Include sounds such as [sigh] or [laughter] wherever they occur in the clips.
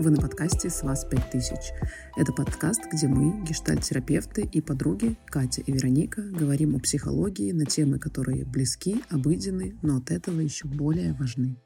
Вы на подкасте «С вас 5000». Это подкаст, где мы, гештальт-терапевты и подруги Катя и Вероника, говорим о психологии на темы, которые близки, обыденны, но от этого еще более важны.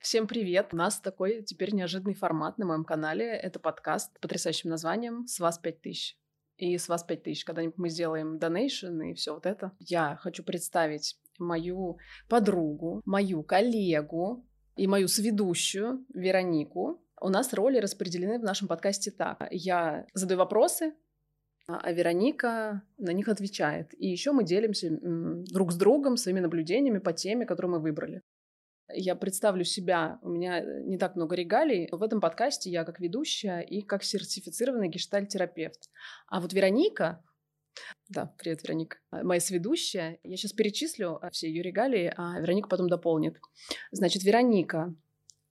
Всем привет! У нас такой теперь неожиданный формат на моем канале. Это подкаст с потрясающим названием «С вас 5000». И с вас 5000, когда-нибудь мы сделаем донейшн и все вот это. Я хочу представить мою подругу, мою коллегу и мою сведущую Веронику. У нас роли распределены в нашем подкасте так. Я задаю вопросы, а Вероника на них отвечает. И еще мы делимся друг с другом своими наблюдениями по теме, которую мы выбрали. Я представлю себя, у меня не так много регалий. В этом подкасте я как ведущая и как сертифицированный гештальт-терапевт. А вот Вероника, да, привет, Вероника, моя сведущая, я сейчас перечислю все ее регалии, а Вероника потом дополнит. Значит, Вероника,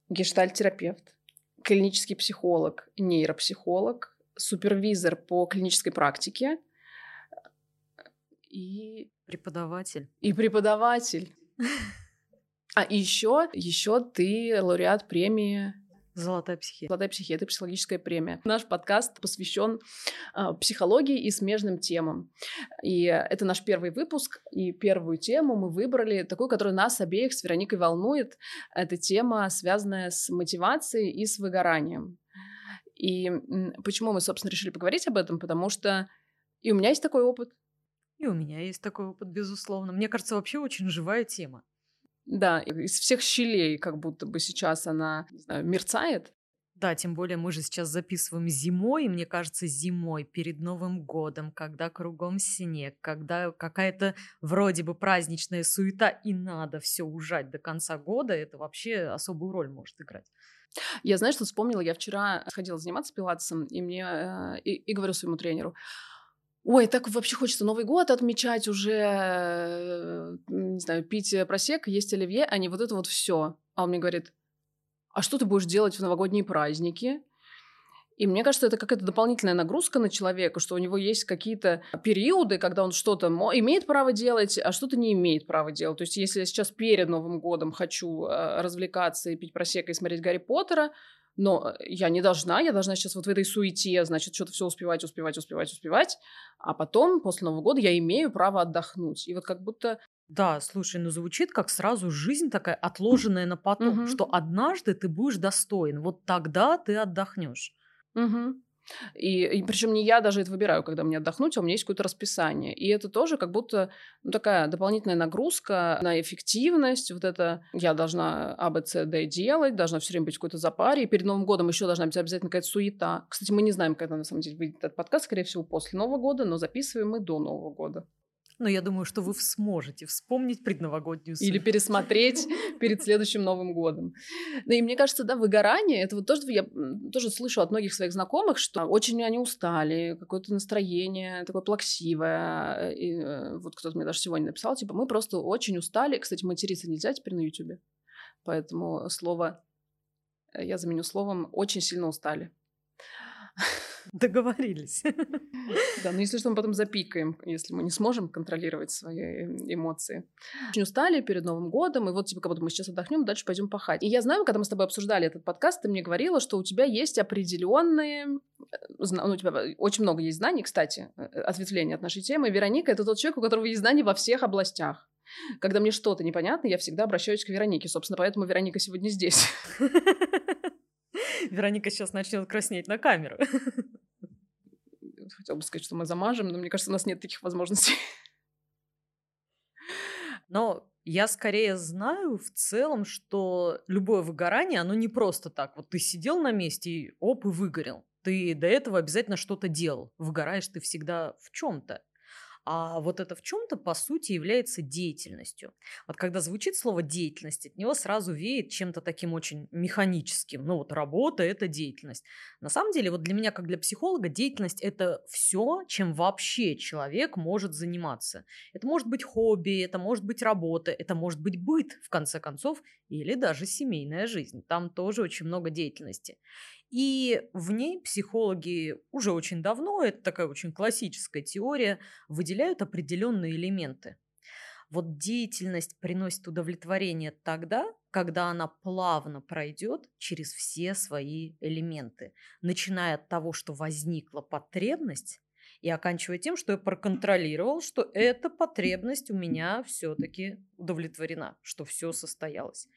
гештальт-терапевт, клинический психолог, нейропсихолог, супервизор по клинической практике и преподаватель. И преподаватель. [laughs] А еще, еще ты лауреат премии Золотая психия. Золотая психия — это психологическая премия. Наш подкаст посвящен э, психологии и смежным темам. И это наш первый выпуск, и первую тему мы выбрали, такую, которая нас обеих с Вероникой волнует. Это тема, связанная с мотивацией и с выгоранием. И почему мы, собственно, решили поговорить об этом? Потому что и у меня есть такой опыт. И у меня есть такой опыт, безусловно. Мне кажется, вообще очень живая тема. Да, из всех щелей как будто бы сейчас она, знаю, мерцает. Да, тем более мы же сейчас записываем зимой, и мне кажется, зимой перед Новым годом, когда кругом снег, когда какая-то вроде бы праздничная суета, и надо все ужать до конца года, это вообще особую роль может играть. Я, знаешь, что вспомнила? Я вчера сходила заниматься пилатесом, и мне э, и, и говорю своему тренеру, Ой, так вообще хочется Новый год отмечать уже, э, не знаю, пить просек, есть оливье, а не вот это вот все. А он мне говорит, а что ты будешь делать в новогодние праздники? И мне кажется, это какая-то дополнительная нагрузка на человека, что у него есть какие-то периоды, когда он что-то имеет право делать, а что-то не имеет права делать. То есть, если я сейчас перед Новым годом хочу э, развлекаться и пить просека и смотреть Гарри Поттера, но э, я не должна, я должна сейчас вот в этой суете, значит, что-то все успевать, успевать, успевать, успевать, а потом, после Нового года, я имею право отдохнуть. И вот как будто да, слушай, ну звучит как сразу жизнь такая отложенная на потом, угу. что однажды ты будешь достоин, вот тогда ты отдохнешь. Угу. И, и причем не я даже это выбираю, когда мне отдохнуть, а у меня есть какое-то расписание. И это тоже как будто ну, такая дополнительная нагрузка на эффективность. Вот это я должна А, Б, С, Д делать, должна все время быть в какой-то запаре. И перед Новым годом еще должна быть обязательно какая-то суета. Кстати, мы не знаем, когда на самом деле выйдет этот подкаст, скорее всего, после Нового года, но записываем мы до Нового года. Но я думаю, что вы сможете вспомнить предновогоднюю Или пересмотреть [laughs] перед следующим Новым годом. Ну и мне кажется, да, выгорание, это вот тоже я тоже слышу от многих своих знакомых, что очень они устали, какое-то настроение такое плаксивое. И э, вот кто-то мне даже сегодня написал, типа, мы просто очень устали. Кстати, материться нельзя теперь на Ютубе. Поэтому слово э, я заменю словом «очень сильно устали». [laughs] Договорились. Да, но если что, мы потом запикаем, если мы не сможем контролировать свои эмоции. Очень устали перед Новым годом, и вот типа, как будто мы сейчас отдохнем, дальше пойдем пахать. И я знаю, когда мы с тобой обсуждали этот подкаст, ты мне говорила, что у тебя есть определенные... Э, ну, у тебя очень много есть знаний, кстати, э, ответвления от нашей темы. Вероника — это тот человек, у которого есть знания во всех областях. Когда мне что-то непонятно, я всегда обращаюсь к Веронике. Собственно, поэтому Вероника сегодня здесь. [laughs] Вероника сейчас начнет краснеть на камеру. [laughs] Хотел бы сказать, что мы замажем, но мне кажется, у нас нет таких возможностей. [laughs] Но я скорее знаю в целом, что любое выгорание, оно не просто так. Вот ты сидел на месте и оп, и выгорел. Ты до этого обязательно что-то делал. Выгораешь ты всегда в чем-то. А вот это в чем-то, по сути, является деятельностью. Вот когда звучит слово деятельность, от него сразу веет чем-то таким очень механическим. Ну вот работа – это деятельность. На самом деле, вот для меня, как для психолога, деятельность – это все, чем вообще человек может заниматься. Это может быть хобби, это может быть работа, это может быть быт, в конце концов, или даже семейная жизнь. Там тоже очень много деятельности. И в ней психологи уже очень давно, это такая очень классическая теория, выделяют определенные элементы. Вот деятельность приносит удовлетворение тогда, когда она плавно пройдет через все свои элементы, начиная от того, что возникла потребность, и оканчивая тем, что я проконтролировал, что эта потребность у меня все-таки удовлетворена, что все состоялось.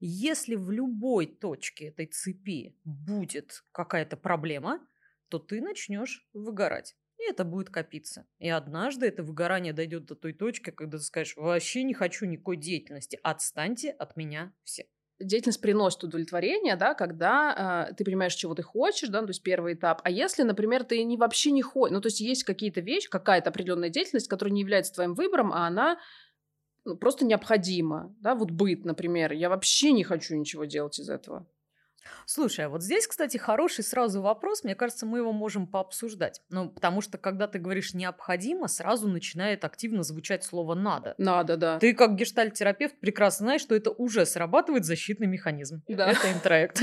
Если в любой точке этой цепи будет какая-то проблема, то ты начнешь выгорать. И это будет копиться. И однажды это выгорание дойдет до той точки, когда ты скажешь, вообще не хочу никакой деятельности, отстаньте от меня все деятельность приносит удовлетворение, да, когда э, ты понимаешь, чего ты хочешь, да, ну, то есть первый этап. А если, например, ты не вообще не хочешь, ну, то есть есть какие-то вещи, какая-то определенная деятельность, которая не является твоим выбором, а она просто необходима, да, вот быт, например, я вообще не хочу ничего делать из этого. Слушай, а вот здесь, кстати, хороший сразу вопрос. Мне кажется, мы его можем пообсуждать. Ну, потому что, когда ты говоришь «необходимо», сразу начинает активно звучать слово «надо». Надо, да. Ты, как гештальт-терапевт, прекрасно знаешь, что это уже срабатывает защитный механизм. Да. Это [laughs] интроект.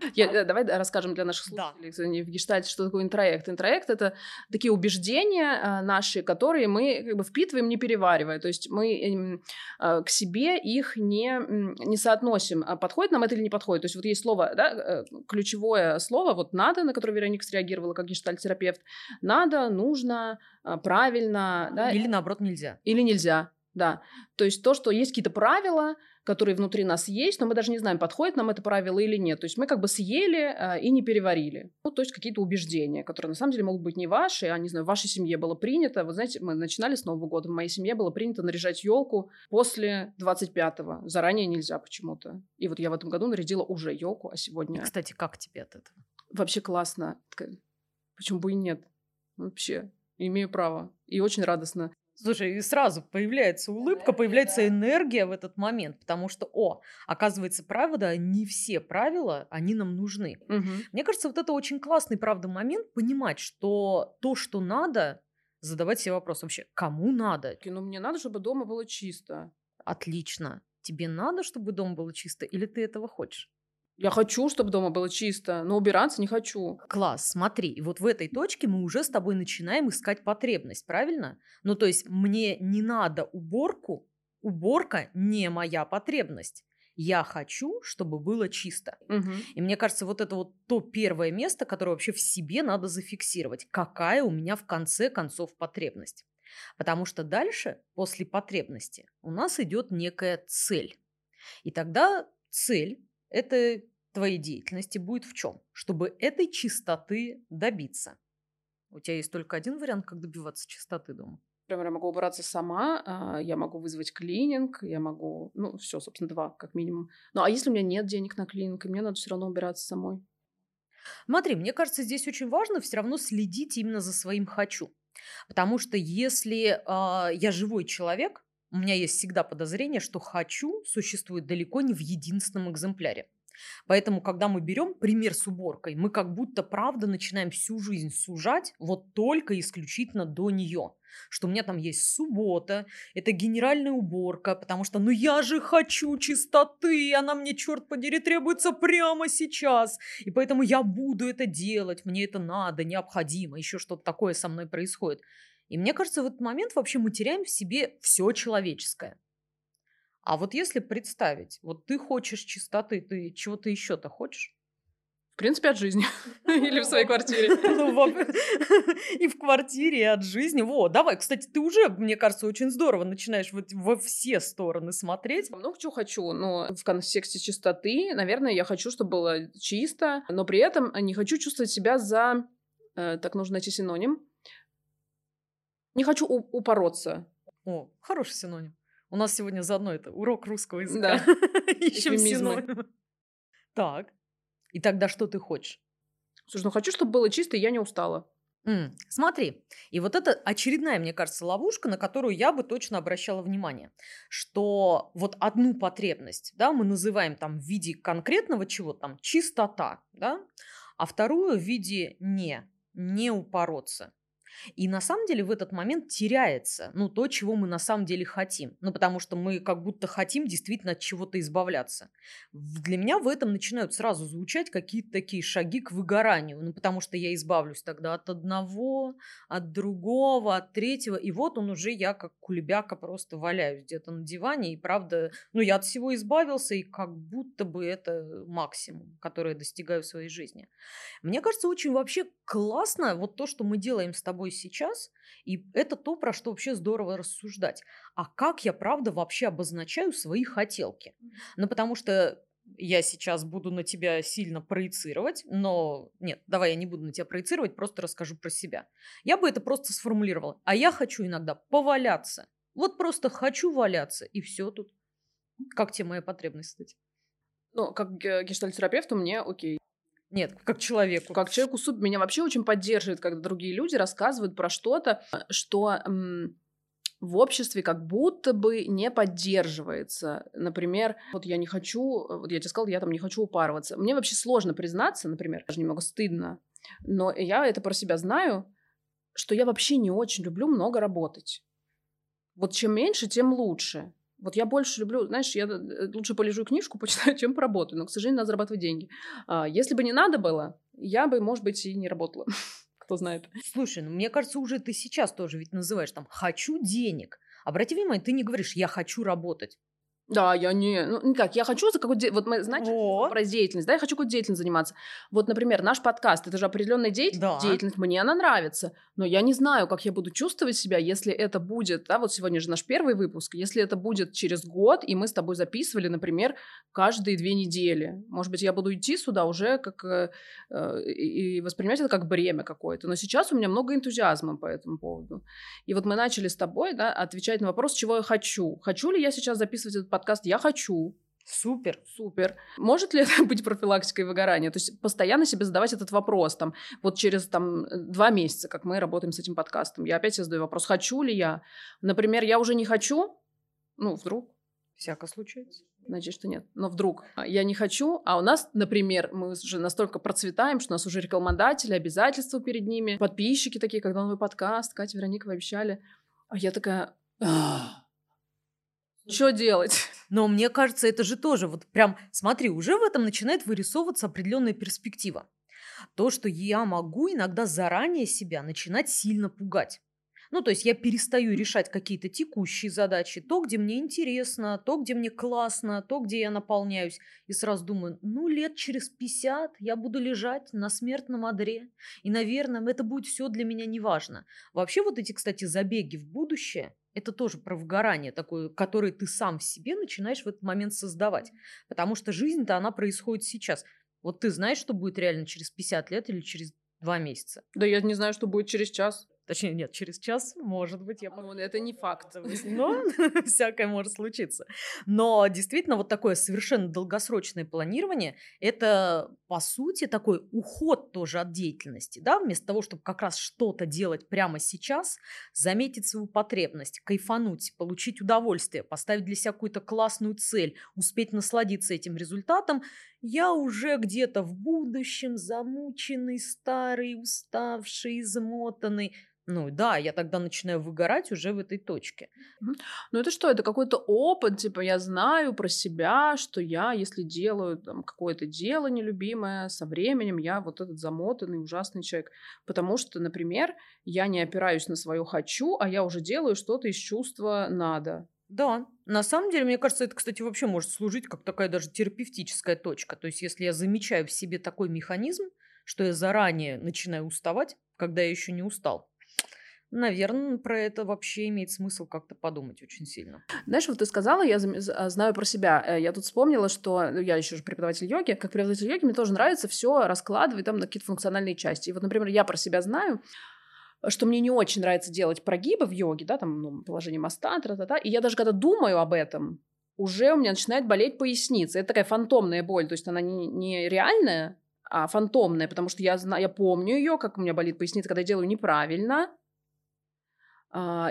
[laughs] Я, э, давай расскажем для наших слушателей да. в гештальте, что такое интроект. Интроект — это такие убеждения а, наши, которые мы как бы впитываем, не переваривая. То есть мы эм, к себе их не, не соотносим. А подходит нам это или не подходит. То есть вот есть слово, да, э, ключевое слово, вот «надо», на которое Вероника среагировала как гештальт-терапевт. «Надо», «нужно», «правильно». Да? Или наоборот «нельзя». Или «нельзя». Да, то есть то, что есть какие-то правила, которые внутри нас есть, но мы даже не знаем, подходит нам это правило или нет. То есть мы как бы съели э, и не переварили. Ну, то есть какие-то убеждения, которые на самом деле могут быть не ваши, а, не знаю, в вашей семье было принято. Вы знаете, мы начинали с Нового года, в моей семье было принято наряжать елку после 25-го. Заранее нельзя почему-то. И вот я в этом году нарядила уже елку, а сегодня... Кстати, как тебе от этого? Вообще классно. Почему бы и нет? Вообще, имею право. И очень радостно. Слушай, и сразу появляется улыбка, появляется энергия в этот момент, потому что, о, оказывается, правда, не все правила, они нам нужны. Угу. Мне кажется, вот это очень классный, правда, момент понимать, что то, что надо, задавать себе вопрос вообще, кому надо? Ну, мне надо, чтобы дома было чисто. Отлично. Тебе надо, чтобы дома было чисто, или ты этого хочешь? Я хочу, чтобы дома было чисто, но убираться не хочу. Класс, смотри, и вот в этой точке мы уже с тобой начинаем искать потребность, правильно? Ну, то есть мне не надо уборку, уборка не моя потребность. Я хочу, чтобы было чисто. Угу. И мне кажется, вот это вот то первое место, которое вообще в себе надо зафиксировать. Какая у меня в конце концов потребность? Потому что дальше, после потребности, у нас идет некая цель. И тогда цель этой твоей деятельности будет в чем? Чтобы этой чистоты добиться. У тебя есть только один вариант, как добиваться чистоты дома. Например, я могу убраться сама, а, я могу вызвать клининг, я могу, ну, все, собственно, два, как минимум. Ну, а если у меня нет денег на клининг, и мне надо все равно убираться самой? Смотри, мне кажется, здесь очень важно все равно следить именно за своим хочу. Потому что если э, я живой человек, у меня есть всегда подозрение, что «хочу» существует далеко не в единственном экземпляре. Поэтому, когда мы берем пример с уборкой, мы как будто правда начинаем всю жизнь сужать вот только исключительно до нее. Что у меня там есть суббота, это генеральная уборка, потому что ну я же хочу чистоты, она мне, черт подери, требуется прямо сейчас. И поэтому я буду это делать, мне это надо, необходимо, еще что-то такое со мной происходит. И мне кажется, в этот момент вообще мы теряем в себе все человеческое. А вот если представить, вот ты хочешь чистоты, ты чего-то еще-то хочешь? В принципе, от жизни. [laughs] Или в своей квартире. [laughs] Ну, [laughs] и в квартире, и от жизни. Вот, давай. Кстати, ты уже, мне кажется, очень здорово начинаешь вот во все стороны смотреть. Много чего хочу, но в контексте чистоты, наверное, я хочу, чтобы было чисто, но при этом не хочу чувствовать себя за... Э, так нужно найти синоним не хочу упороться. О, хороший синоним. У нас сегодня заодно это урок русского языка. Да. [laughs] Ищем синоним. Так. И тогда что ты хочешь? Слушай, ну хочу, чтобы было чисто, и я не устала. Mm, смотри, и вот это очередная, мне кажется, ловушка, на которую я бы точно обращала внимание, что вот одну потребность, да, мы называем там в виде конкретного чего там чистота, да, а вторую в виде не, не упороться. И на самом деле в этот момент теряется, ну, то, чего мы на самом деле хотим. Ну, потому что мы как будто хотим действительно от чего-то избавляться. Для меня в этом начинают сразу звучать какие-то такие шаги к выгоранию. Ну, потому что я избавлюсь тогда от одного, от другого, от третьего. И вот он уже, я как кулебяка просто валяюсь где-то на диване. И правда, ну, я от всего избавился, и как будто бы это максимум, который я достигаю в своей жизни. Мне кажется, очень вообще классно вот то, что мы делаем с тобой сейчас, и это то, про что вообще здорово рассуждать. А как я, правда, вообще обозначаю свои хотелки? Ну, потому что я сейчас буду на тебя сильно проецировать, но нет, давай я не буду на тебя проецировать, просто расскажу про себя. Я бы это просто сформулировала. А я хочу иногда поваляться. Вот просто хочу валяться, и все тут. Как тебе моя потребность, кстати? Ну, как гештальтерапевту мне окей. Нет, как человеку. Как человеку суп меня вообще очень поддерживает, когда другие люди рассказывают про что-то, что в обществе как будто бы не поддерживается. Например, вот я не хочу, вот я тебе сказала, я там не хочу упарываться. Мне вообще сложно признаться, например, даже немного стыдно, но я это про себя знаю, что я вообще не очень люблю много работать. Вот чем меньше, тем лучше. Вот я больше люблю, знаешь, я э, лучше полежу книжку, [laughs] почитаю, чем поработаю. Но, к сожалению, надо зарабатывать деньги. А, если бы не надо было, я бы, может быть, и не работала. [laughs] Кто знает. Слушай, ну мне кажется, уже ты сейчас тоже ведь называешь там «хочу денег». Обрати внимание, ты не говоришь «я хочу работать». Да, я не... Ну, никак, я хочу за какую-то... Вот мы, знаете, вот. про деятельность, да, я хочу какую-то деятельность заниматься. Вот, например, наш подкаст, это же определенная деятельность, да. деятельность, мне она нравится, но я не знаю, как я буду чувствовать себя, если это будет, да, вот сегодня же наш первый выпуск, если это будет через год, и мы с тобой записывали, например, каждые две недели. Может быть, я буду идти сюда уже как... Э, э и воспринимать это как бремя какое-то. Но сейчас у меня много энтузиазма по этому поводу. И вот мы начали с тобой, да, отвечать на вопрос, чего я хочу. Хочу ли я сейчас записывать этот подкаст «Я хочу». Супер. Супер. Может ли это [laughs] быть профилактикой выгорания? То есть постоянно себе задавать этот вопрос, там, вот через там, два месяца, как мы работаем с этим подкастом, я опять себе задаю вопрос, хочу ли я? Например, я уже не хочу, ну, вдруг. Всяко случается. Надеюсь, что нет. Но вдруг я не хочу, а у нас, например, мы уже настолько процветаем, что у нас уже рекламодатели, обязательства перед ними, подписчики такие, когда новый подкаст, Катя, Вероника, вы обещали. А я такая... Что делать? [laughs] Но мне кажется, это же тоже вот прям, смотри, уже в этом начинает вырисовываться определенная перспектива. То, что я могу иногда заранее себя начинать сильно пугать. Ну, то есть я перестаю решать какие-то текущие задачи, то, где мне интересно, то, где мне классно, то, где я наполняюсь. И сразу думаю, ну, лет через 50 я буду лежать на смертном одре. И, наверное, это будет все для меня неважно. Вообще вот эти, кстати, забеги в будущее, это тоже про выгорание такое, которое ты сам в себе начинаешь в этот момент создавать. Потому что жизнь-то она происходит сейчас. Вот ты знаешь, что будет реально через 50 лет или через два месяца? Да я не знаю, что будет через час. Точнее, нет, через час, может быть, я... Ну, это не факт. Но [laughs] всякое может случиться. Но действительно, вот такое совершенно долгосрочное планирование, это, по сути, такой уход тоже от деятельности, да, вместо того, чтобы как раз что-то делать прямо сейчас, заметить свою потребность, кайфануть, получить удовольствие, поставить для себя какую-то классную цель, успеть насладиться этим результатом, я уже где-то в будущем замученный, старый, уставший, измотанный, ну да, я тогда начинаю выгорать уже в этой точке. Ну это что, это какой-то опыт, типа я знаю про себя, что я, если делаю там какое-то дело нелюбимое, со временем я вот этот замотанный, ужасный человек. Потому что, например, я не опираюсь на свое «хочу», а я уже делаю что-то из чувства «надо». Да, на самом деле, мне кажется, это, кстати, вообще может служить как такая даже терапевтическая точка. То есть, если я замечаю в себе такой механизм, что я заранее начинаю уставать, когда я еще не устал, Наверное, про это вообще имеет смысл как-то подумать очень сильно. Знаешь, вот ты сказала, я а, знаю про себя. Э, я тут вспомнила, что ну, я еще же преподаватель йоги. Как преподаватель йоги мне тоже нравится все раскладывать там на какие-то функциональные части. И вот, например, я про себя знаю, что мне не очень нравится делать прогибы в йоге, да, там, ну, положение моста, тра-та-та. И я даже когда думаю об этом, уже у меня начинает болеть поясница. Это такая фантомная боль, то есть она не, не реальная, а фантомная, потому что я, знаю, я помню ее, как у меня болит поясница, когда я делаю неправильно,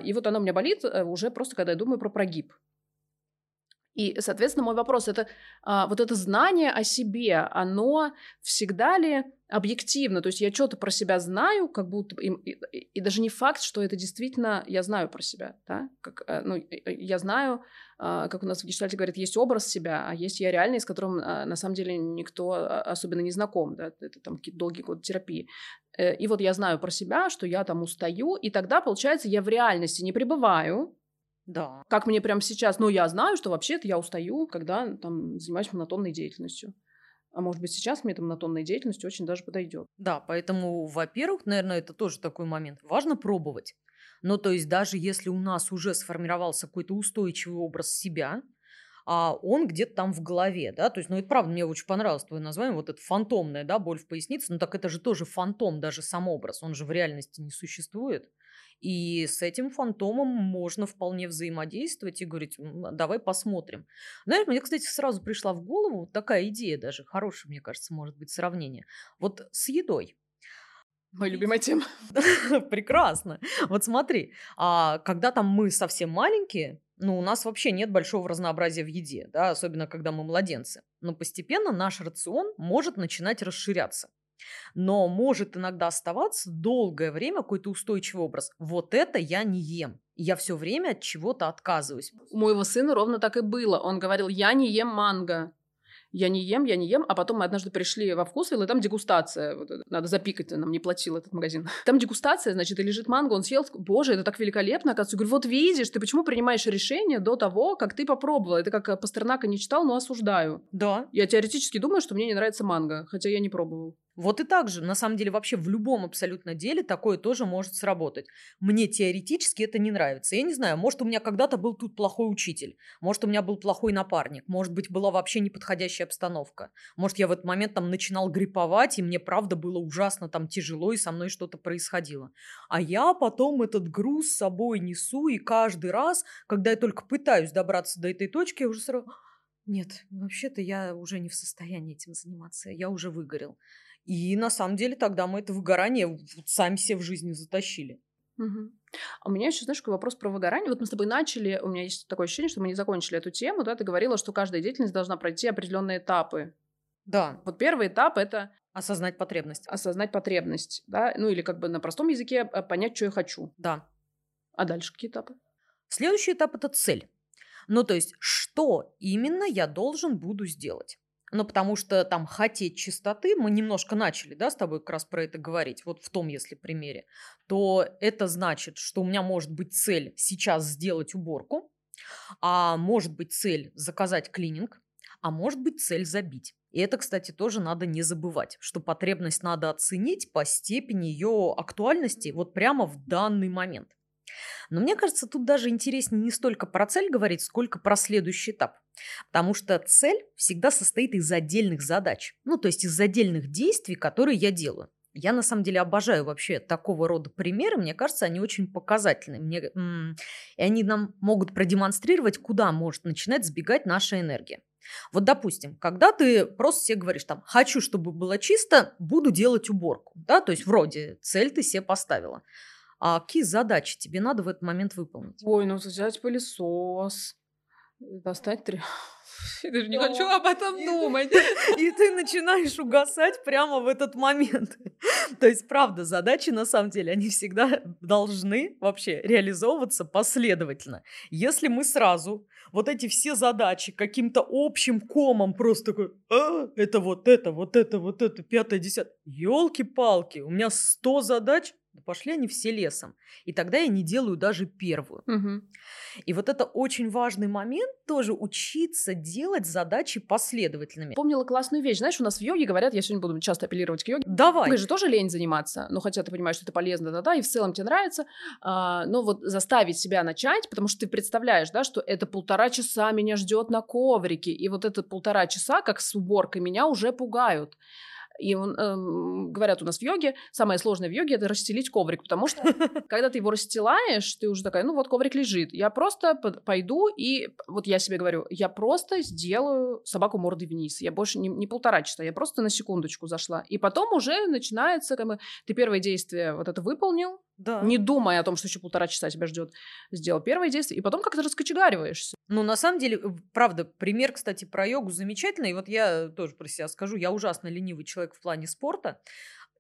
и вот она у меня болит э, уже просто, когда я думаю про прогиб. И, соответственно, мой вопрос это а, вот это знание о себе, оно всегда ли объективно? То есть я что-то про себя знаю, как будто и, и, и даже не факт, что это действительно я знаю про себя, да? Как, э, ну, я знаю, а, как у нас в гештальте говорят, есть образ себя, а есть я реальный, с которым а, на самом деле никто а, особенно не знаком, да? Это там какие-то долгие годы терапии. Э, и вот я знаю про себя, что я там устаю, и тогда, получается, я в реальности не пребываю, да. как мне прямо сейчас, ну, я знаю, что вообще-то я устаю, когда там занимаюсь монотонной деятельностью. А может быть, сейчас мне эта монотонная деятельность очень даже подойдет. Да, поэтому, во-первых, наверное, это тоже такой момент. Важно пробовать. Ну, то есть даже если у нас уже сформировался какой-то устойчивый образ себя, а он где-то там в голове, да, то есть, ну, это правда, мне очень понравилось твое название, вот это фантомная, да, боль в пояснице, ну, так это же тоже фантом, даже сам образ, он же в реальности не существует. И с этим фантомом можно вполне взаимодействовать и говорить, давай посмотрим. Знаешь, мне, кстати, сразу пришла в голову такая идея даже, хорошая, мне кажется, может быть, сравнение. Вот с едой. Моя любимая тема. [laughs] Прекрасно. Вот смотри, а когда там мы совсем маленькие, ну, у нас вообще нет большого разнообразия в еде, да, особенно когда мы младенцы. Но постепенно наш рацион может начинать расширяться. Но может иногда оставаться долгое время какой-то устойчивый образ. Вот это я не ем. Я все время от чего-то отказываюсь. У моего сына ровно так и было. Он говорил, я не ем манго я не ем, я не ем, а потом мы однажды пришли во вкусвилл, и там дегустация, вот, надо запикать, нам не платил этот магазин. [laughs] Там дегустация, значит, и лежит манго, он съел, боже, это так великолепно, оказывается. Я говорю, вот видишь, ты почему принимаешь решение до того, как ты попробовала? Это как э, Пастернака не читал, но осуждаю. Да. Я теоретически думаю, что мне не нравится манго, хотя я не пробовал. Вот и так же, на самом деле, вообще в любом абсолютно деле такое тоже может сработать. Мне теоретически это не нравится. Я не знаю, может, у меня когда-то был тут плохой учитель, может, у меня был плохой напарник, может быть, была вообще неподходящая обстановка. Может, я в этот момент там начинал гриповать, и мне правда было ужасно там тяжело, и со мной что-то происходило. А я потом этот груз с собой несу, и каждый раз, когда я только пытаюсь добраться до этой точки, я уже сразу... Нет, вообще-то я уже не в состоянии этим заниматься, я уже выгорел. И на самом деле тогда мы это выгорание сами себе в жизни затащили. Угу. А у меня еще, знаешь, такой вопрос про выгорание. Вот мы с тобой начали, у меня есть такое ощущение, что мы не закончили эту тему, да, ты говорила, что каждая деятельность должна пройти определенные этапы. Да. Вот первый этап — это... Осознать потребность. Осознать потребность, да, ну или как бы на простом языке а, понять, что я хочу. Да. А дальше какие этапы? Следующий этап — это цель. Ну, то есть, что именно я должен буду сделать? Ну, потому что там хотеть чистоты, мы немножко начали, да, с тобой как раз про это говорить, вот в том, если примере, то это значит, что у меня может быть цель сейчас сделать уборку, а может быть цель заказать клининг, а может быть цель забить. И это, кстати, тоже надо не забывать, что потребность надо оценить по степени ее актуальности вот прямо в данный момент. Но мне кажется, тут даже интереснее не столько про цель говорить, сколько про следующий этап. Потому что цель всегда состоит из отдельных задач. Ну, то есть из отдельных действий, которые я делаю. Я на самом деле обожаю вообще такого рода примеры. Мне кажется, они очень показательны. Мне, и они нам могут продемонстрировать, куда может начинать сбегать наша энергия. Вот, допустим, когда ты просто себе говоришь там, хочу, чтобы было чисто, буду делать уборку, да, то есть вроде цель ты себе поставила. А какие задачи тебе надо в этот момент выполнить? Ой, ну взять пылесос, достать три... [laughs] Я даже не хочу об этом думать. [laughs] И ты начинаешь угасать прямо в этот момент. [laughs] То есть, правда, задачи, на самом деле, они всегда должны вообще реализовываться последовательно. Если мы сразу вот эти все задачи каким-то общим комом просто такой, а, это вот это, вот это, вот это, пятое, десятое. Елки-палки, у меня сто задач, да пошли они все лесом. И тогда я не делаю даже первую. Угу. И вот это очень важный момент тоже учиться делать задачи последовательными. Помнила классную вещь. Знаешь, у нас в йоге говорят, я сегодня буду часто апеллировать к йоге. Давай. Вы же тоже лень заниматься, но хотя ты понимаешь, что это полезно, да-да, и в целом тебе нравится, а, но вот заставить себя начать, потому что ты представляешь, да, что это полтора часа меня ждет на коврике, и вот это полтора часа, как с уборкой, меня уже пугают. И эм, говорят у нас в йоге, самое сложное в йоге это расстелить коврик, потому что [laughs] когда ты его расстилаешь, ты уже такая, ну вот коврик лежит, я просто пойду и вот я себе говорю, я просто сделаю собаку мордой вниз, я больше не, не полтора часа, я просто на секундочку зашла, и потом уже начинается, как бы, ты первое действие вот это выполнил, Да. Не думая о том, что еще полтора часа тебя ждет. Сделал первое действие, и потом как-то раскочегариваешься. Ну, на самом деле, правда, пример, кстати, про йогу замечательный. Вот я тоже про себя скажу, я ужасно ленивый человек в плане спорта.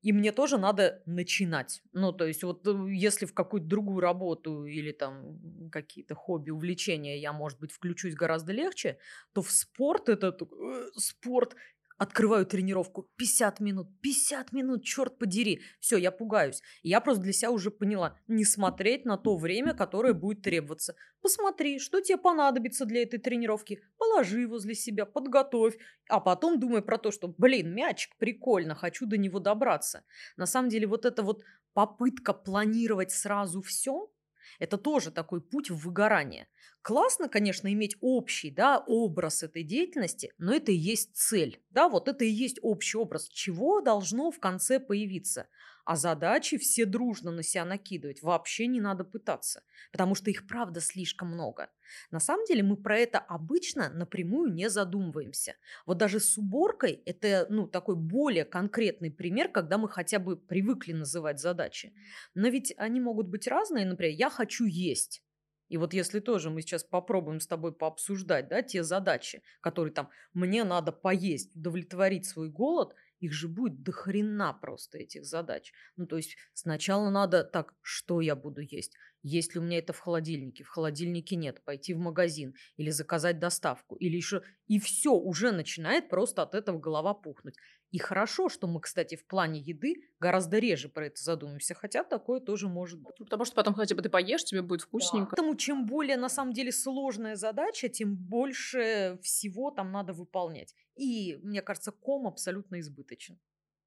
И мне тоже надо начинать. Ну, то есть, вот э, если в какую-то другую работу или там какие-то хобби, увлечения я, может быть, включусь гораздо легче, то в спорт это э, спорт. Открываю тренировку 50 минут, 50 минут, черт подери. Все, я пугаюсь. Я просто для себя уже поняла, не смотреть на то время, которое будет требоваться. Посмотри, что тебе понадобится для этой тренировки. Положи возле себя, подготовь. А потом думай про то, что, блин, мячик прикольно, хочу до него добраться. На самом деле вот эта вот попытка планировать сразу все, это тоже такой путь в выгорание. Классно, конечно, иметь общий да, образ этой деятельности, но это и есть цель. Да, вот это и есть общий образ, чего должно в конце появиться. А задачи все дружно на себя накидывать вообще не надо пытаться, потому что их правда слишком много. На самом деле мы про это обычно напрямую не задумываемся. Вот даже с уборкой это ну, такой более конкретный пример, когда мы хотя бы привыкли называть задачи. Но ведь они могут быть разные. Например, я хочу есть. И вот если тоже мы сейчас попробуем с тобой пообсуждать, да, те задачи, которые там мне надо поесть, удовлетворить свой голод, их же будет до хрена просто этих задач. Ну, то есть сначала надо так, что я буду есть? Есть ли у меня это в холодильнике? В холодильнике нет. Пойти в магазин или заказать доставку. Или еще... И все, уже начинает просто от этого голова пухнуть. И хорошо, что мы, кстати, в плане еды гораздо реже про это задумываемся. Хотя такое тоже может быть. Ну, Потому что потом хотя бы ты поешь, тебе будет вкусненько. Поэтому чем более на самом деле сложная задача, тем больше всего там надо выполнять. И, мне кажется, ком абсолютно избыточен.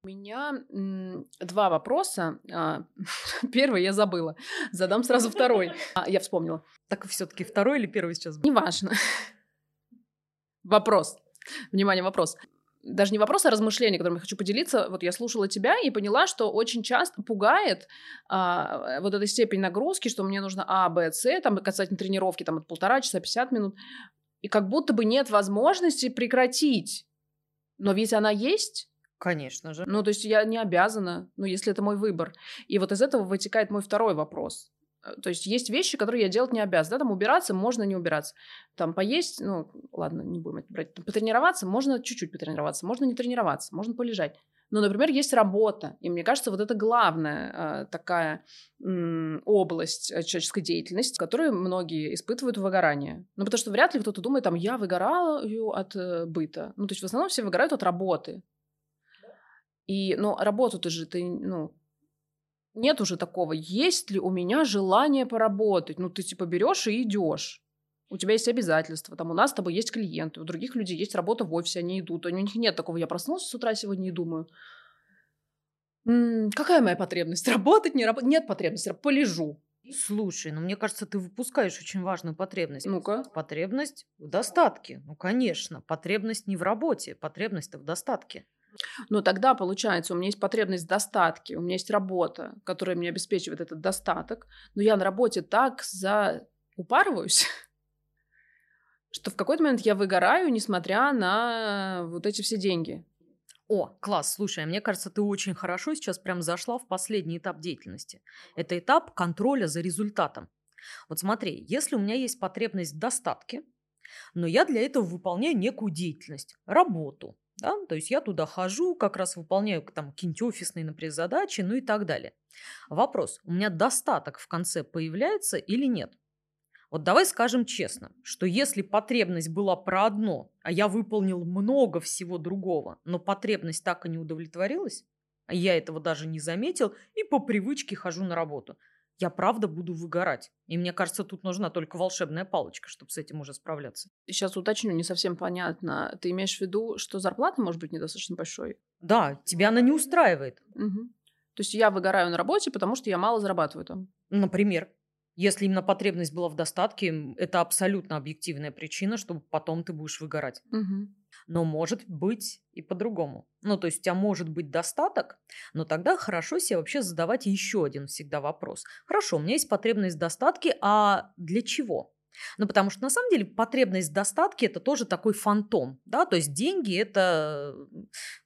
У меня два вопроса. А, [laughs] Первый я забыла. Задам сразу второй. [laughs] А, Я вспомнила. Так все-таки второй или первый сейчас? был? Неважно. [laughs] Вопрос. Внимание, вопрос. Даже не вопрос, а размышление, которым я хочу поделиться. Вот я слушала тебя и поняла, что очень часто пугает а, вот эта степень нагрузки, что мне нужно А, Б, С, там касательно тренировки, там от полтора часа, 50 минут. И как будто бы нет возможности прекратить. Но ведь она есть. Конечно же. Ну, то есть я не обязана, ну, если это мой выбор. И вот из этого вытекает мой второй вопрос. Э, То есть есть вещи, которые я делать не обязана. Да, там убираться можно не убираться. Там поесть, ну, ладно, не будем это брать. Там потренироваться можно чуть-чуть потренироваться, можно не тренироваться, можно полежать. Но, например, есть работа, и мне кажется, вот это главная э, такая м, область э, человеческой деятельности, в которой многие испытывают выгорание. Ну, потому что вряд ли кто-то думает, там, я выгораю от э, быта. Ну, то есть в основном все выгорают от работы. И, ну, работу-то же ты, ну, нет уже такого. Есть ли у меня желание поработать? Ну, ты типа берешь и идешь. У тебя есть обязательства. Там у нас с тобой есть клиенты, у других людей есть работа в офисе, они идут. У них нет такого. Я проснулся с утра сегодня и думаю, «М, какая моя потребность? [laughs] Работать, не работать? Нет потребности, полежу. Слушай, ну мне кажется, ты выпускаешь очень важную потребность. Ну-ка. Потребность в достатке. Ну, конечно. Потребность не в работе, потребность-то в достатке. Но тогда, получается, у меня есть потребность в достатке, у меня есть работа, которая мне обеспечивает этот достаток, но я на работе так заупарываюсь, [laughs] что в какой-то момент я выгораю, несмотря на вот эти все деньги. О, класс, слушай, а мне кажется, ты очень хорошо сейчас прям зашла в последний этап деятельности. Это этап контроля за результатом. Вот смотри, если у меня есть потребность в достатке, но я для этого выполняю некую деятельность, работу, да, то есть я туда хожу, как раз выполняю там какие-нибудь офисные, например, задачи, ну и так далее. Вопрос, у меня достаток в конце появляется или нет? Вот давай скажем честно, что если потребность была про одно, а я выполнил много всего другого, но потребность так и не удовлетворилась, а я этого даже не заметил и по привычке хожу на работу, я правда буду выгорать. И мне кажется, тут нужна только волшебная палочка, чтобы с этим уже справляться. Сейчас уточню, не совсем понятно. Ты имеешь в виду, что зарплата может быть недостаточно большой? Да, тебя она не устраивает. Мгм. То есть я выгораю на работе, потому что я мало зарабатываю там. Например, если именно потребность была в достатке, это абсолютно объективная причина, чтобы потом ты будешь выгорать. Мгм. Но может быть и по-другому. Ну, то есть у тебя может быть достаток, но тогда хорошо себе вообще задавать еще один всегда вопрос. Хорошо, у меня есть потребность в достатке, а для чего? Ну, потому что на самом деле потребность в достатке это тоже такой фантом, да, то есть деньги это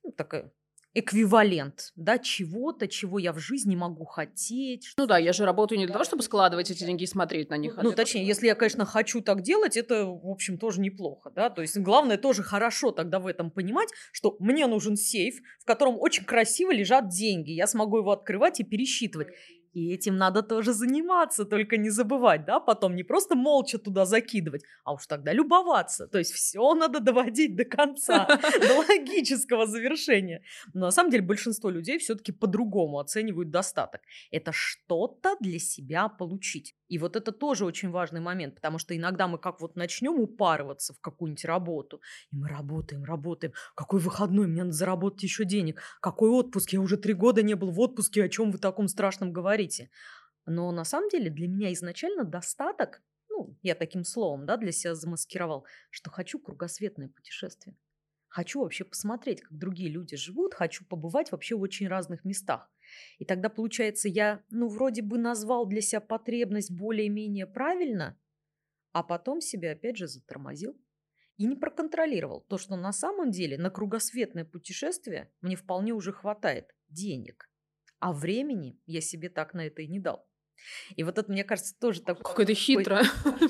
ну, такая эквивалент, да, чего-то, чего я в жизни могу хотеть. Ну да, я же работаю не для того, чтобы складывать эти деньги и смотреть на них. А ну, точнее, если я, конечно, хочу так делать, это, в общем, тоже неплохо, да, то есть главное тоже хорошо тогда в этом понимать, что мне нужен сейф, в котором очень красиво лежат деньги, я смогу его открывать и пересчитывать. И этим надо тоже заниматься, только не забывать, да, потом не просто молча туда закидывать, а уж тогда любоваться. То есть все надо доводить до конца, [laughs] до логического завершения. Но на самом деле большинство людей все-таки по-другому оценивают достаток. Это что-то для себя получить. И вот это тоже очень важный момент, потому что иногда мы как вот начнем упарываться в какую-нибудь работу, и мы работаем, работаем. Какой выходной, мне надо заработать еще денег. Какой отпуск, я уже три года не был в отпуске, о чем вы таком страшном говорите. Но на самом деле для меня изначально достаток, ну, я таким словом, да, для себя замаскировал, что хочу кругосветное путешествие. Хочу вообще посмотреть, как другие люди живут, хочу побывать вообще в очень разных местах. И тогда, получается, я, ну, вроде бы назвал для себя потребность более-менее правильно, а потом себя опять же затормозил и не проконтролировал то, что на самом деле на кругосветное путешествие мне вполне уже хватает денег, а времени я себе так на это и не дал. И вот это, мне кажется, тоже такой... Какой-то хитро.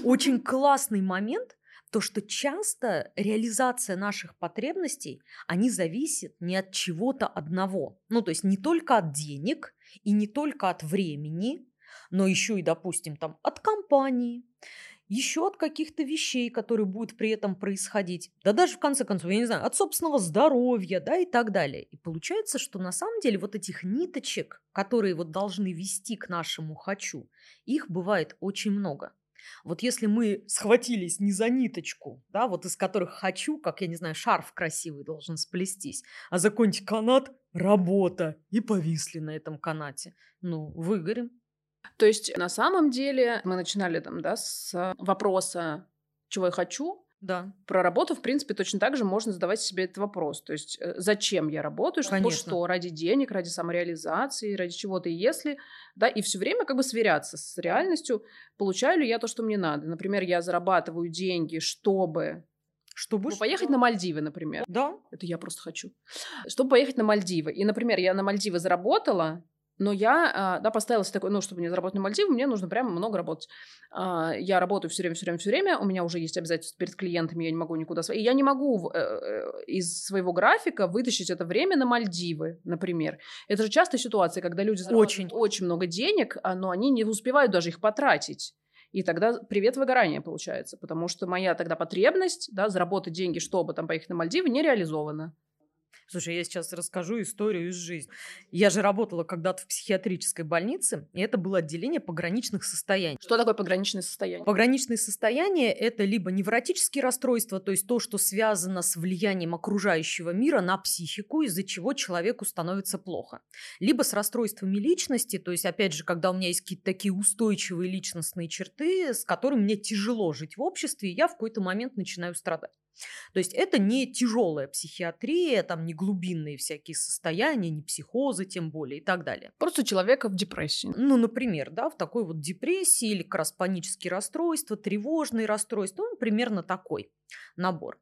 Очень классный момент, то, что часто реализация наших потребностей, они зависят не от чего-то одного. Ну, то есть не только от денег и не только от времени, но еще и, допустим, там, от компании, еще от каких-то вещей, которые будут при этом происходить. Да даже, в конце концов, я не знаю, от собственного здоровья, да, и так далее. И получается, что на самом деле вот этих ниточек, которые вот должны вести к нашему «хочу», их бывает очень много. Вот если мы схватились не за ниточку, да, вот из которых хочу, как, я не знаю, шарф красивый должен сплестись, а за какой-нибудь канат – работа, и повисли на этом канате. Ну, выгорим. То есть, на самом деле, мы начинали там, да, с вопроса, чего я хочу, да. Про работу, в принципе, точно так же можно задавать себе этот вопрос. То есть, э, зачем я работаю, что, что ради денег, ради самореализации, ради чего-то. И если, да, и все время как бы сверяться с реальностью, получаю ли я то, что мне надо. Например, я зарабатываю деньги, чтобы чтобы ну, поехать на Мальдивы, например. Да. Это я просто хочу. Чтобы поехать на Мальдивы. И, например, я на Мальдивы заработала, но я, а, да, поставила себе такой, ну, чтобы мне заработать на Мальдивы, мне нужно прямо много работать. А, я работаю все время, все время, все время, у меня уже есть обязательства перед клиентами, я не могу никуда... И я не могу э, э, из своего графика вытащить это время на Мальдивы, например. Это же частая ситуация, когда люди очень, очень много денег, а, но они не успевают даже их потратить. И тогда привет выгорание получается, потому что моя тогда потребность, да, заработать деньги, чтобы там поехать на Мальдивы, не реализована. Слушай, я сейчас расскажу историю из жизни. Я же работала когда-то в психиатрической больнице, и это было отделение пограничных состояний. Что такое пограничное состояние? Пограничные состояния – это либо невротические расстройства, то есть то, что связано с влиянием окружающего мира на психику, из-за чего человеку становится плохо. Либо с расстройствами личности, то есть, опять же, когда у меня есть какие-то такие устойчивые личностные черты, с которыми мне тяжело жить в обществе, и я в какой-то момент начинаю страдать. То есть это не тяжелая психиатрия, там не глубинные всякие состояния, не психозы тем более и так далее. Просто человека в депрессии. Ну, например, да, в такой вот депрессии или как раз панические расстройства, тревожные расстройства, ну, примерно такой набор.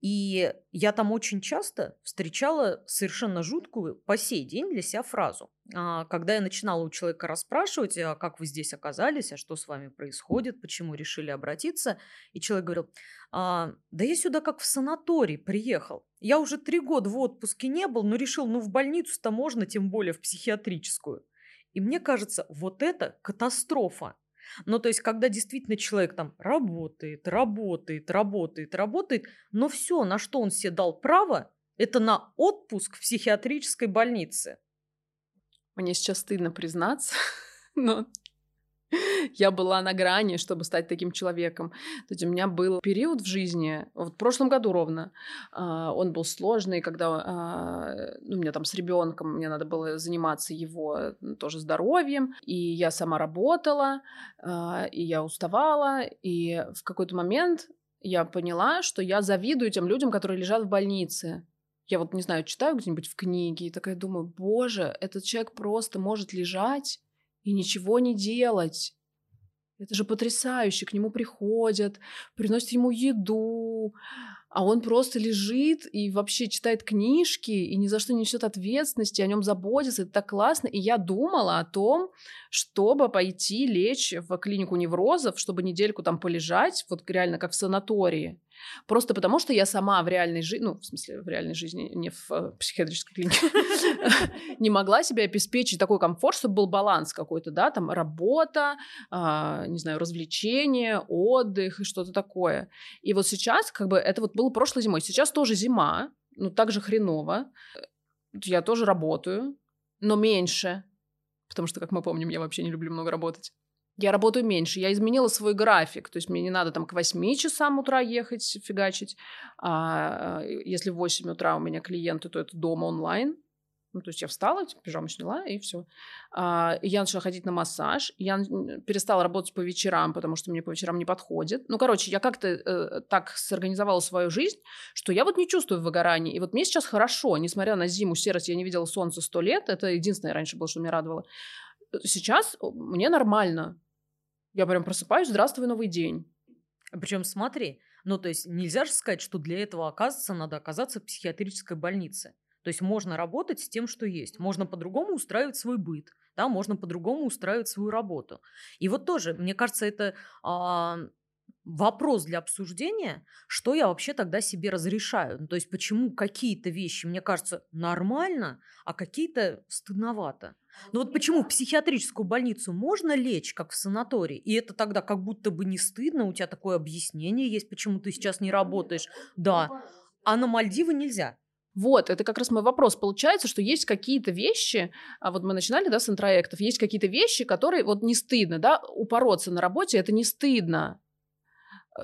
И я там очень часто встречала совершенно жуткую по сей день для себя фразу. А, когда я начинала у человека расспрашивать, а как вы здесь оказались, а что с вами происходит, почему решили обратиться, и человек говорил, а, да я сюда как в санаторий приехал. Я уже три года в отпуске не был, но решил, ну в больницу-то можно, тем более в психиатрическую. И мне кажется, вот это катастрофа. Ну, то есть, когда действительно человек там работает, работает, работает, работает, но все, на что он себе дал право, это на отпуск в психиатрической больнице. Мне сейчас стыдно признаться, [laughs] но [laughs] я была на грани, чтобы стать таким человеком. То есть у меня был период в жизни, вот в прошлом году ровно, а, он был сложный, когда а, ну, у меня там с ребенком мне надо было заниматься его тоже здоровьем, и я сама работала, а, и я уставала, и в какой-то момент я поняла, что я завидую тем людям, которые лежат в больнице. Я вот, не знаю, читаю где-нибудь в книге и такая думаю, боже, этот человек просто может лежать и ничего не делать. Это же потрясающе. К нему приходят, приносят ему еду, а он просто лежит и вообще читает книжки и ни за что не несет ответственности, о нем заботится, это так классно. И я думала о том, чтобы пойти лечь в клинику неврозов, чтобы недельку там полежать, вот реально как в санатории. Просто потому, что я сама в реальной жизни, ну, в смысле, в реальной жизни, не в э, психиатрической клинике, [laughs] не могла себе обеспечить такой комфорт, чтобы был баланс какой-то, да, там работа, а, не знаю, развлечения, отдых и что-то такое. И вот сейчас, как бы, это вот было прошлой зимой. Сейчас тоже зима, ну, так же хреново. Я тоже работаю, но меньше, потому что, как мы помним, я вообще не люблю много работать я работаю меньше, я изменила свой график, то есть мне не надо там к 8 часам утра ехать, фигачить, а если в 8 утра у меня клиенты, то это дома онлайн, ну, то есть я встала, типа, пижаму сняла, и все. А, я начала ходить на массаж. Я перестала работать по вечерам, потому что мне по вечерам не подходит. Ну, короче, я как-то э, так сорганизовала свою жизнь, что я вот не чувствую выгорания. И вот мне сейчас хорошо, несмотря на зиму, серость, я не видела солнца сто лет. Это единственное раньше было, что меня радовало. Сейчас мне нормально. Я прям просыпаюсь, здравствуй, новый день. Причем смотри, ну то есть нельзя же сказать, что для этого оказывается надо оказаться в психиатрической больнице. То есть можно работать с тем, что есть. Можно по-другому устраивать свой быт. Да, можно по-другому устраивать свою работу. И вот тоже, мне кажется, это а, вопрос для обсуждения, что я вообще тогда себе разрешаю. Ну, то есть почему какие-то вещи, мне кажется, нормально, а какие-то стыдновато. Ну вот почему в психиатрическую больницу можно лечь, как в санатории, и это тогда как будто бы не стыдно, у тебя такое объяснение есть, почему ты сейчас не работаешь. Да, а на Мальдивы нельзя. Вот, это как раз мой вопрос. Получается, что есть какие-то вещи, а вот мы начинали, да, с интроектов, есть какие-то вещи, которые вот не стыдно, да, упороться на работе, это не стыдно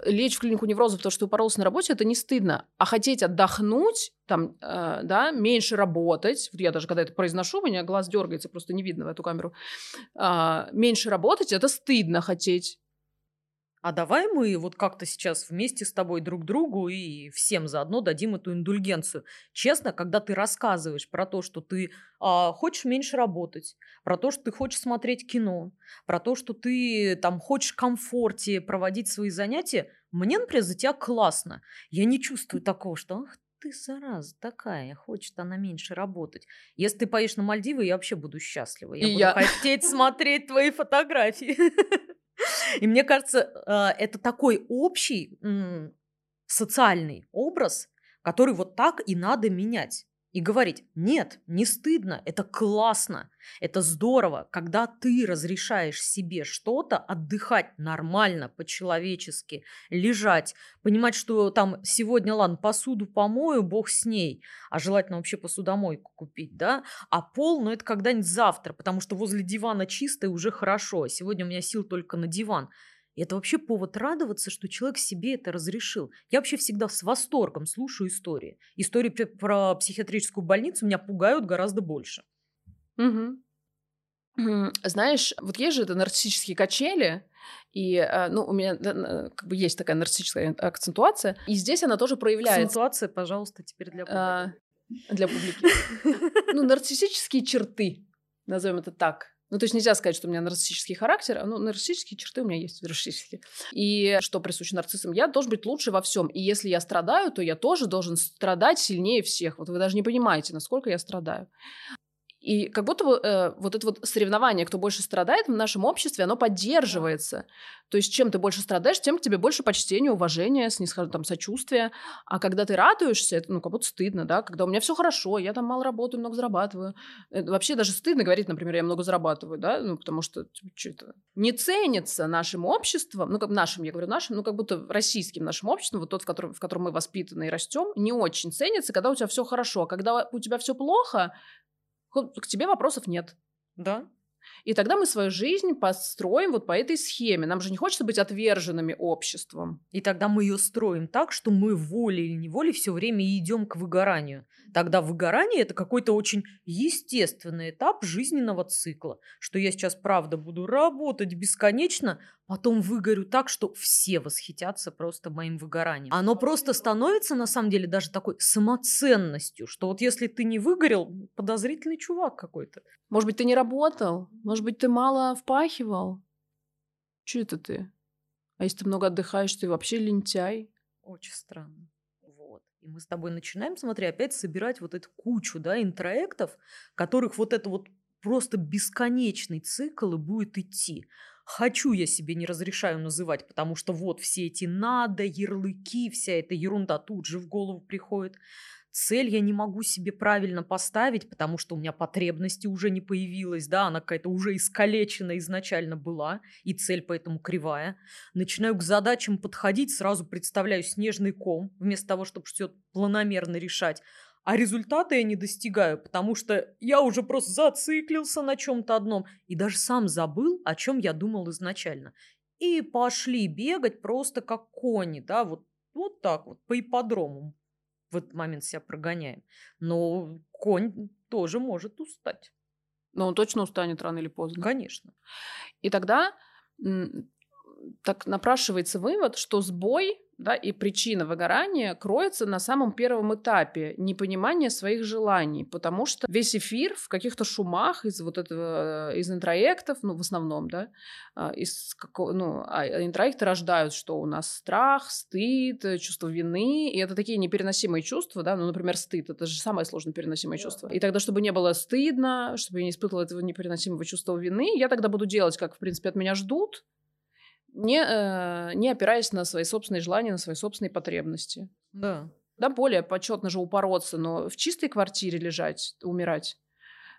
лечь в клинику неврозов, потому что ты упоролся на работе, это не стыдно. А хотеть отдохнуть, там, э, да, меньше работать, вот я даже когда это произношу, у меня глаз дергается, просто не видно в эту камеру, э, меньше работать, это стыдно хотеть а давай мы вот как-то сейчас вместе с тобой друг другу и всем заодно дадим эту индульгенцию. Честно, когда ты рассказываешь про то, что ты а, хочешь меньше работать, про то, что ты хочешь смотреть кино, про то, что ты там хочешь в комфорте проводить свои занятия, мне, например, за тебя классно. Я не чувствую такого, что ах ты, зараза такая, хочет она меньше работать. Если ты поешь на Мальдивы, я вообще буду счастлива. Я и буду я. хотеть смотреть твои фотографии. [laughs] И мне кажется, а, это такой общий социальный образ, который вот так и надо менять и говорить, нет, не стыдно, это классно, это здорово, когда ты разрешаешь себе что-то, отдыхать нормально, по-человечески, лежать, понимать, что там сегодня, ладно, посуду помою, бог с ней, а желательно вообще посудомойку купить, да, а пол, ну это когда-нибудь завтра, потому что возле дивана чисто и уже хорошо, а сегодня у меня сил только на диван. И это вообще повод радоваться, что человек себе это разрешил. Я вообще всегда с восторгом слушаю истории. Истории про психиатрическую больницу меня пугают гораздо больше. Угу. Знаешь, вот есть же это нарциссические качели, и, э, ну, у меня как бы есть такая нарциссическая акцентуация, и здесь она тоже проявляется. Акцентуация, пожалуйста, теперь для публики. А, для публики. Ну, нарциссические черты, назовем это так. Ну, то есть нельзя сказать, что у меня нарциссический характер, а, ну, нарциссические черты у меня есть нарциссические. И что присуще нарциссам? Я должен быть лучше во всем. И если я страдаю, то я тоже должен страдать сильнее всех. Вот вы даже не понимаете, насколько я страдаю. И как будто бы э, вот это вот соревнование, кто больше страдает в нашем обществе, оно поддерживается. То есть чем ты больше страдаешь, тем к тебе больше почтения, уважения, снисхождения, там, сочувствия. А когда ты радуешься, это, ну, как будто стыдно, да? Когда у меня все хорошо, я там мало работаю, много зарабатываю. Это вообще даже стыдно говорить, например, я много зарабатываю, да? Ну, потому что типа, что-то не ценится нашим обществом, ну, как нашим, я говорю нашим, ну, как будто российским нашим обществом, вот тот, в котором, в котором мы воспитаны и растем, не очень ценится, когда у тебя все хорошо. А когда у тебя все плохо, к тебе вопросов нет. Да. И тогда мы свою жизнь построим вот по этой схеме. Нам же не хочется быть отверженными обществом. И тогда мы ее строим так, что мы волей или неволей все время идем к выгоранию. Тогда выгорание это какой-то очень естественный этап жизненного цикла. Что я сейчас, правда, буду работать бесконечно, потом выгорю так, что все восхитятся просто моим выгоранием. Оно просто становится, на самом деле, даже такой самоценностью, что вот если ты не выгорел, подозрительный чувак какой-то. Может быть, ты не работал? Может быть, ты мало впахивал? Че это ты? А если ты много отдыхаешь, ты вообще лентяй? Очень странно. И мы с тобой начинаем, смотри, опять собирать вот эту кучу, да, интроектов, которых вот это вот просто бесконечный цикл и будет идти. Хочу я себе не разрешаю называть, потому что вот все эти надо, ярлыки, вся эта ерунда тут же в голову приходит. Цель я не могу себе правильно поставить, потому что у меня потребности уже не появилась, да, она какая-то уже искалечена изначально была, и цель поэтому кривая. Начинаю к задачам подходить, сразу представляю снежный ком, вместо того, чтобы все планомерно решать. А результата я не достигаю, потому что я уже просто зациклился на чем-то одном и даже сам забыл, о чем я думал изначально. И пошли бегать просто как кони, да, вот, вот так вот, по ипподрому в этот момент себя прогоняем. Но конь тоже может устать. Но он точно устанет рано или поздно. Конечно. И тогда так напрашивается вывод, что сбой да, и причина выгорания кроется на самом первом этапе непонимания своих желаний, потому что весь эфир в каких-то шумах из вот этого, из интроектов, ну, в основном, да, а, из какого, ну, а интроекты рождают, что у нас страх, стыд, чувство вины, и это такие непереносимые чувства, да, ну, например, стыд, это же самое сложно переносимое да. чувство. И тогда, чтобы не было стыдно, чтобы я не испытывала этого непереносимого чувства вины, я тогда буду делать, как, в принципе, от меня ждут, не, э, не опираясь на свои собственные желания, на свои собственные потребности. Да. Да, более почетно же упороться, но в чистой квартире лежать, умирать,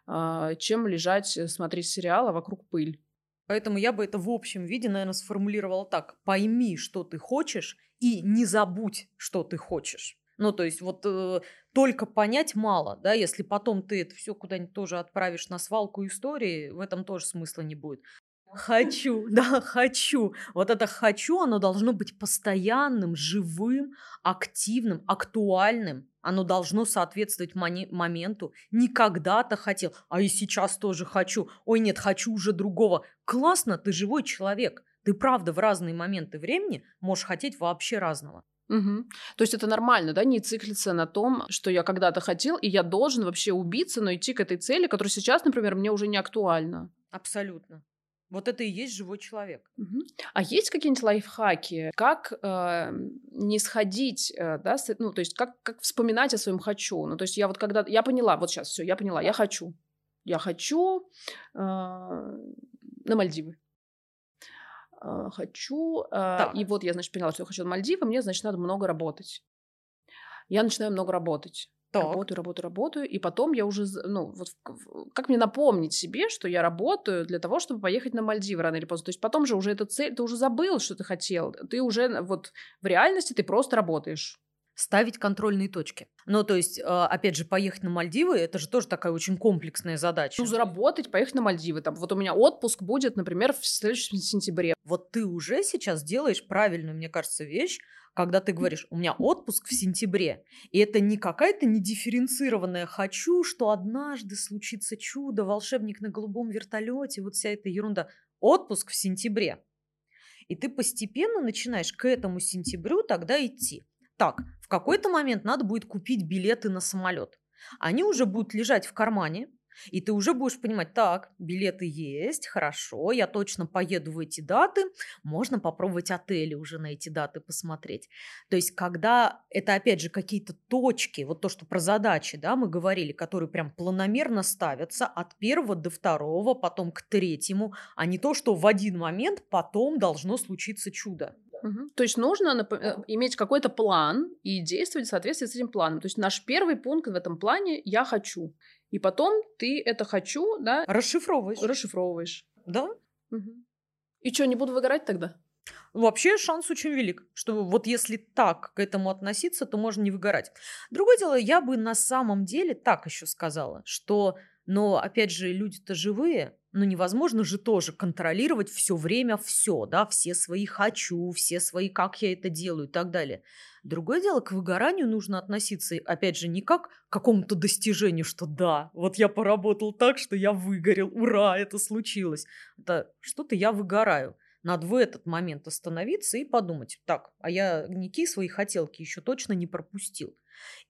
э, чем лежать, э, смотреть сериал, а вокруг пыль. Поэтому я бы это в общем виде, наверное, сформулировала так. Пойми, что ты хочешь, и не забудь, что ты хочешь. Ну, то есть вот э, только понять мало, да, если потом ты это все куда-нибудь тоже отправишь на свалку истории, в этом тоже смысла не будет. Хочу, [laughs] да, хочу. Вот это хочу, оно должно быть постоянным, живым, активным, актуальным. Оно должно соответствовать моменту. Не когда-то хотел, а и сейчас тоже хочу. Ой, нет, хочу уже другого. Классно, ты живой человек. Ты правда в разные моменты времени можешь хотеть вообще разного. Угу. То есть это нормально, да, не циклиться на том, что я когда-то хотел, и я должен вообще убиться, но идти к этой цели, которая сейчас, например, мне уже не актуальна. Абсолютно. Вот это и есть живой человек. Угу. А есть какие-нибудь лайфхаки, как э, не сходить, э, да, с, ну, то есть как, как вспоминать о своем хочу? Ну, то есть я вот когда, я поняла, вот сейчас все, я поняла, я хочу. Я хочу э, на Мальдивы. Э, хочу, э, и вот я, значит, поняла, что я хочу на Мальдивы, мне, значит, надо много работать. Я начинаю много работать. Так. Работаю, работаю, работаю. И потом я уже, ну, вот как мне напомнить себе, что я работаю для того, чтобы поехать на Мальдивы рано или поздно. То есть потом же уже эта цель, ты уже забыл, что ты хотел. Ты уже вот в реальности ты просто работаешь ставить контрольные точки. Ну, то есть, а, опять же, поехать на Мальдивы, это же тоже такая очень комплексная задача. Ну, заработать, поехать на Мальдивы. Там, вот у меня отпуск будет, например, в следующем сентябре. Вот ты уже сейчас делаешь правильную, мне кажется, вещь, когда ты говоришь, у меня отпуск в сентябре, и это не какая-то недифференцированная «хочу, что однажды случится чудо, волшебник на голубом вертолете», вот вся эта ерунда. Отпуск в сентябре. И ты постепенно начинаешь к этому сентябрю тогда идти. Так, в какой-то момент надо будет купить билеты на самолет. Они уже будут лежать в кармане, и ты уже будешь понимать, так, билеты есть, хорошо, я точно поеду в эти даты, можно попробовать отели уже на эти даты посмотреть. То есть, когда это, опять же, какие-то точки, вот то, что про задачи, да, мы говорили, которые прям планомерно ставятся от первого до второго, потом к третьему, а не то, что в один момент потом должно случиться чудо. Угу. То есть нужно нап- э, иметь какой-то план и действовать в соответствии с этим планом. То есть наш первый пункт в этом плане «я хочу». И потом ты это хочу, да? Расшифровываешь. Расшифровываешь. Да. Угу. И что, не буду выгорать тогда? Вообще шанс очень велик, что вот если так к этому относиться, то можно не выгорать. Другое дело, я бы на самом деле так еще сказала, что, но опять же, люди-то живые, ну невозможно же тоже контролировать все время все, да, все свои хочу, все свои как я это делаю и так далее. Другое дело, к выгоранию нужно относиться, опять же, не как к какому-то достижению, что да, вот я поработал так, что я выгорел, ура, это случилось. Это что-то я выгораю. Надо в этот момент остановиться и подумать, так, а я никакие свои хотелки еще точно не пропустил.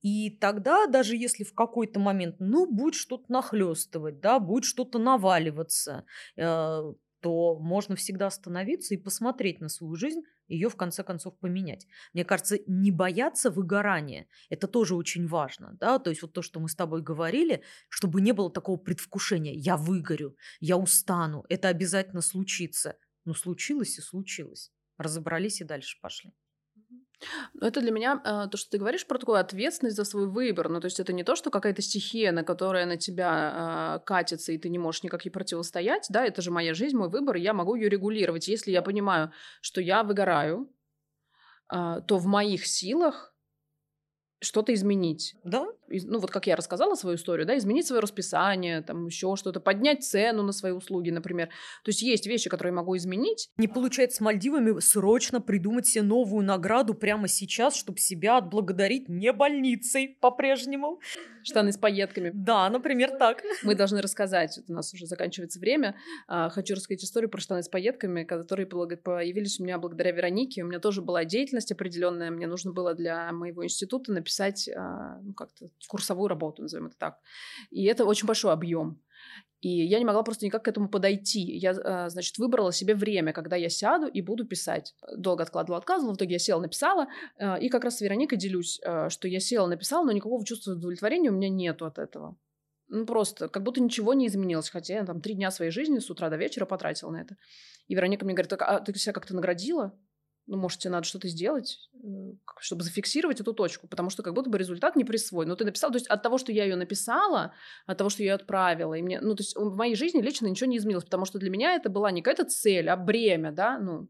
И тогда, даже если в какой-то момент, ну, будет что-то нахлестывать, да, будет что-то наваливаться, э, то можно всегда остановиться и посмотреть на свою жизнь, ее в конце концов поменять. Мне кажется, не бояться выгорания, это тоже очень важно, да, то есть вот то, что мы с тобой говорили, чтобы не было такого предвкушения, я выгорю, я устану, это обязательно случится. Ну, случилось и случилось. Разобрались и дальше пошли. Но это для меня э, то, что ты говоришь про такую ответственность за свой выбор. Ну, то есть это не то, что какая-то стихия, на которая на тебя э, катится, и ты не можешь никак ей противостоять. Да, это же моя жизнь, мой выбор, и я могу ее регулировать. Если я понимаю, что я выгораю, э, то в моих силах что-то изменить. Да. Ну, вот как я рассказала свою историю, да, изменить свое расписание, там еще что-то, поднять цену на свои услуги, например. То есть есть вещи, которые я могу изменить. Не получается с Мальдивами срочно придумать себе новую награду прямо сейчас, чтобы себя отблагодарить не больницей по-прежнему. Штаны с пайетками. Да, например, так. Мы должны рассказать, у нас уже заканчивается время, а, хочу рассказать историю про штаны с пайетками, которые появились у меня благодаря Веронике. У меня тоже была деятельность определенная, мне нужно было для моего института написать писать а, ну, как-то курсовую работу, назовем это так. И это очень большой объем. И я не могла просто никак к этому подойти. Я, а, значит, выбрала себе время, когда я сяду и буду писать. Долго откладывала, отказывала. В итоге я села, написала. А, и как раз с Вероникой делюсь, что я села, написала, но никакого чувства удовлетворения у меня нету от этого. Ну, просто как будто ничего не изменилось. Хотя я там три дня своей жизни с утра до вечера потратила на это. И Вероника мне говорит, а ты себя как-то наградила? Ну, может, тебе надо что-то сделать, э, чтобы зафиксировать эту точку, потому что как будто бы результат не присвоен. Но ты написал, то есть от того, что я ее написала, от того, что я ее отправила, и мне, ну, то есть в моей жизни лично ничего не изменилось, потому что для меня это была не какая-то цель, а бремя, да, ну,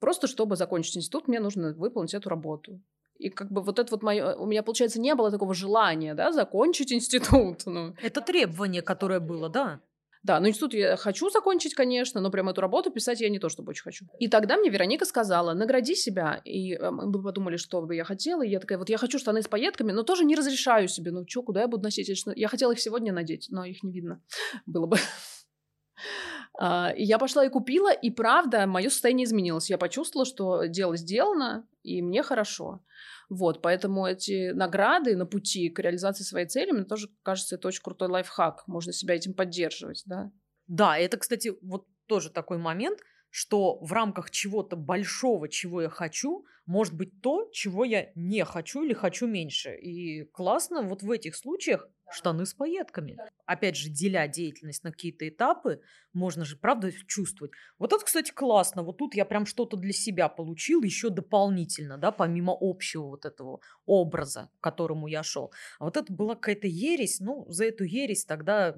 просто чтобы закончить институт, мне нужно выполнить эту работу. И как бы вот это вот мое... У меня, получается, не было такого желания, да, закончить институт. [laughs] Ну. Это требование, которое было, да. Да, ну институт я хочу закончить, конечно, но прям эту работу писать я не то чтобы очень хочу. И тогда мне Вероника сказала, награди себя. И э, мы подумали, что бы я хотела. И я такая, вот я хочу штаны с пайетками, но тоже не разрешаю себе. Ну что, куда я буду носить? Я хотела их сегодня надеть, но их не видно было бы. И я пошла и купила, и правда, мое состояние изменилось. Я почувствовала, что дело сделано, и мне хорошо. Вот, поэтому эти награды на пути к реализации своей цели, мне тоже кажется, это очень крутой лайфхак. Можно себя этим поддерживать, да. Да, это, кстати, вот тоже такой момент, что в рамках чего-то большого, чего я хочу, может быть то, чего я не хочу или хочу меньше. И классно вот в этих случаях штаны с пайетками. Опять же, деля деятельность на какие-то этапы, можно же, правда, чувствовать. Вот это, кстати, классно. Вот тут я прям что-то для себя получил еще дополнительно, да, помимо общего вот этого образа, к которому я шел. А вот это была какая-то ересь. Ну, за эту ересь тогда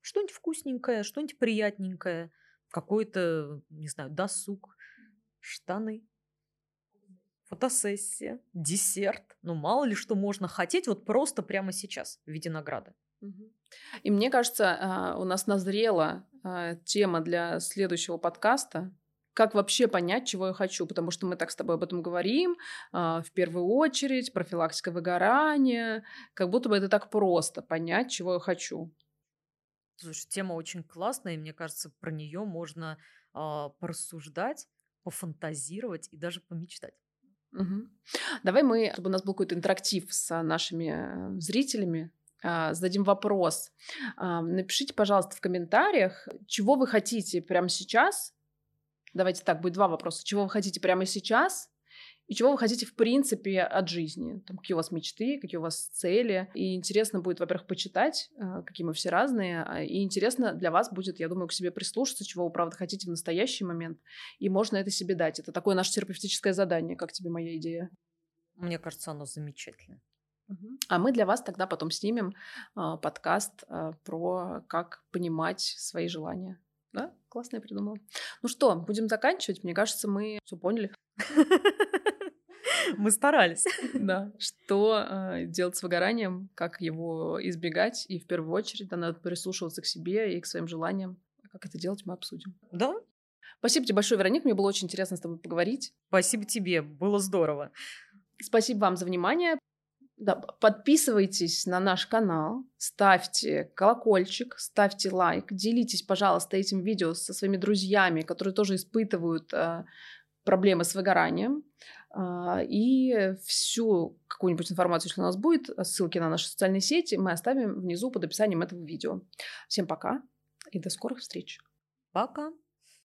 что-нибудь вкусненькое, что-нибудь приятненькое, какой-то, не знаю, досуг, штаны фотосессия, десерт. Ну, мало ли что можно хотеть вот просто прямо сейчас в виде награды. И мне кажется, а, у нас назрела а, тема для следующего подкаста. Как вообще понять, чего я хочу? Потому что мы так с тобой об этом говорим. А, в первую очередь, профилактика выгорания. Как будто бы это так просто понять, чего я хочу. Слушай, тема очень классная, и мне кажется, про нее можно порассуждать, пофантазировать и даже помечтать. Угу. Давай мы, чтобы у нас был какой-то интерактив с нашими э, зрителями, а, зададим вопрос. А, напишите, пожалуйста, в комментариях, чего вы хотите прямо сейчас. Давайте так, будет два вопроса. Чего вы хотите прямо сейчас и чего вы хотите в принципе от жизни. Там, какие у вас мечты, какие у вас цели. И интересно будет, во-первых, почитать, э, какие мы все разные. А, и интересно для вас будет, я думаю, к себе прислушаться, чего вы, правда, хотите в настоящий момент. И можно это себе дать. Это такое наше терапевтическое задание. Как тебе моя идея? Мне кажется, оно замечательное. А мы для вас тогда потом снимем э, подкаст э, про как понимать свои желания. Да? Классно я придумала. Ну что, будем заканчивать? Мне кажется, мы все поняли. [laughs] [laughs] Мы старались. Да. Что э, делать с выгоранием, как его избегать, и в первую очередь надо прислушиваться к себе и к своим желаниям. Как это делать, мы обсудим. Да. Спасибо тебе большое, Вероник. Мне было очень интересно с тобой поговорить. Спасибо тебе. Было здорово. Спасибо вам за внимание. Да, подписывайтесь на наш канал, ставьте колокольчик, ставьте лайк, делитесь, пожалуйста, этим видео со своими друзьями, которые тоже испытывают э, проблемы с выгоранием. А, и всю какую-нибудь информацию, если у нас будет, ссылки на наши социальные сети, мы оставим внизу под описанием этого видео. Всем пока и до скорых встреч. Пока.